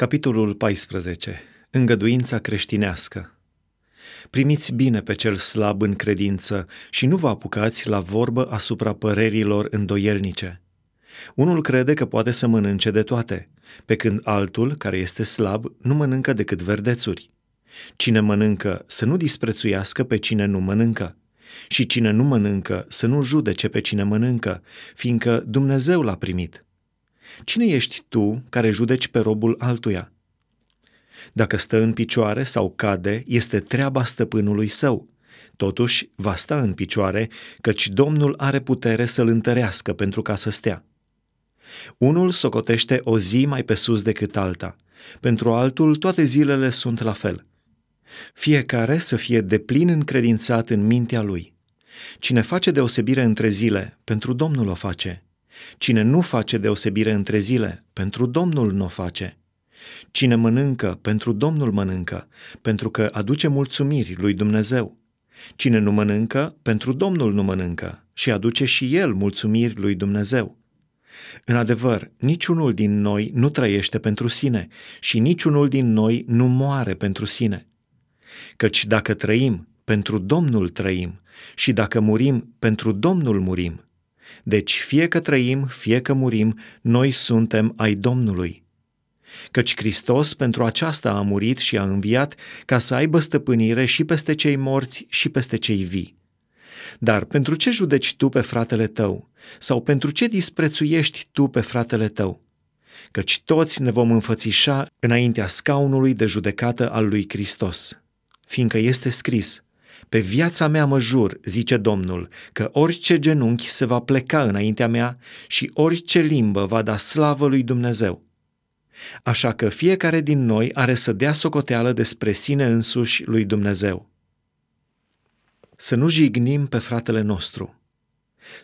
Capitolul 14. Îngăduința creștinească. Primiți bine pe cel slab în credință și nu vă apucați la vorbă asupra părerilor îndoielnice. Unul crede că poate să mănânce de toate, pe când altul, care este slab, nu mănâncă decât verdețuri. Cine mănâncă să nu disprețuiască pe cine nu mănâncă, și cine nu mănâncă să nu judece pe cine mănâncă, fiindcă Dumnezeu l-a primit. Cine ești tu care judeci pe robul altuia? Dacă stă în picioare sau cade, este treaba stăpânului său. Totuși, va sta în picioare, căci Domnul are putere să-l întărească pentru ca să stea. Unul socotește o zi mai pe sus decât alta, pentru altul toate zilele sunt la fel. Fiecare să fie deplin încredințat în mintea lui. Cine face deosebire între zile, pentru Domnul o face – Cine nu face deosebire între zile, pentru Domnul nu o face. Cine mănâncă, pentru Domnul mănâncă, pentru că aduce mulțumiri lui Dumnezeu. Cine nu mănâncă, pentru Domnul nu mănâncă și aduce și el mulțumiri lui Dumnezeu. În adevăr, niciunul din noi nu trăiește pentru sine și niciunul din noi nu moare pentru sine. Căci dacă trăim, pentru Domnul trăim și dacă murim, pentru Domnul murim. Deci fie că trăim, fie că murim, noi suntem ai Domnului. Căci Hristos pentru aceasta a murit și a înviat ca să aibă stăpânire și peste cei morți și peste cei vii. Dar pentru ce judeci tu pe fratele tău? Sau pentru ce disprețuiești tu pe fratele tău? Căci toți ne vom înfățișa înaintea scaunului de judecată al lui Hristos. Fiindcă este scris – pe viața mea mă jur, zice Domnul, că orice genunchi se va pleca înaintea mea și orice limbă va da slavă lui Dumnezeu. Așa că fiecare din noi are să dea socoteală despre sine însuși lui Dumnezeu. Să nu jignim pe fratele nostru.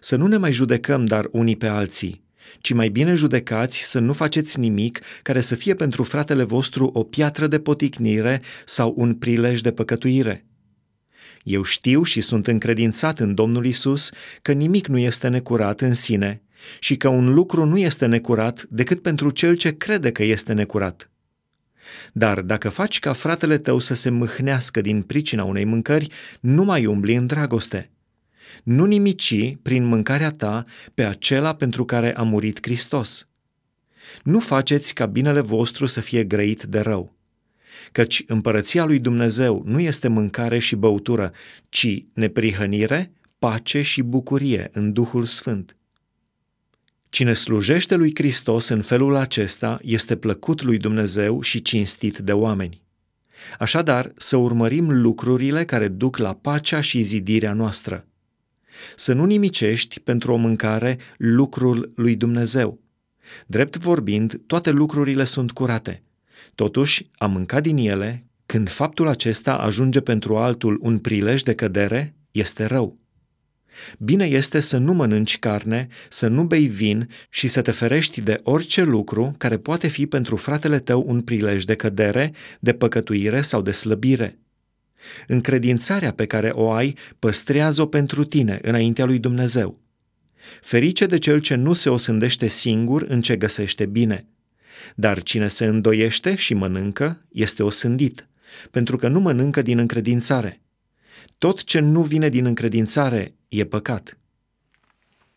Să nu ne mai judecăm dar unii pe alții, ci mai bine judecați să nu faceți nimic care să fie pentru fratele vostru o piatră de poticnire sau un prilej de păcătuire – eu știu și sunt încredințat în Domnul Isus că nimic nu este necurat în sine și că un lucru nu este necurat decât pentru cel ce crede că este necurat. Dar dacă faci ca fratele tău să se mâhnească din pricina unei mâncări, nu mai umbli în dragoste. Nu nimici prin mâncarea ta pe acela pentru care a murit Hristos. Nu faceți ca binele vostru să fie grăit de rău căci împărăția lui Dumnezeu nu este mâncare și băutură, ci neprihănire, pace și bucurie în Duhul Sfânt. Cine slujește lui Hristos în felul acesta este plăcut lui Dumnezeu și cinstit de oameni. Așadar, să urmărim lucrurile care duc la pacea și zidirea noastră. Să nu nimicești pentru o mâncare lucrul lui Dumnezeu. Drept vorbind, toate lucrurile sunt curate – Totuși, a mânca din ele, când faptul acesta ajunge pentru altul un prilej de cădere, este rău. Bine este să nu mănânci carne, să nu bei vin și să te ferești de orice lucru care poate fi pentru fratele tău un prilej de cădere, de păcătuire sau de slăbire. Încredințarea pe care o ai păstrează-o pentru tine înaintea lui Dumnezeu. Ferice de cel ce nu se osândește singur în ce găsește bine – dar cine se îndoiește și mănâncă este osândit, pentru că nu mănâncă din încredințare. Tot ce nu vine din încredințare e păcat.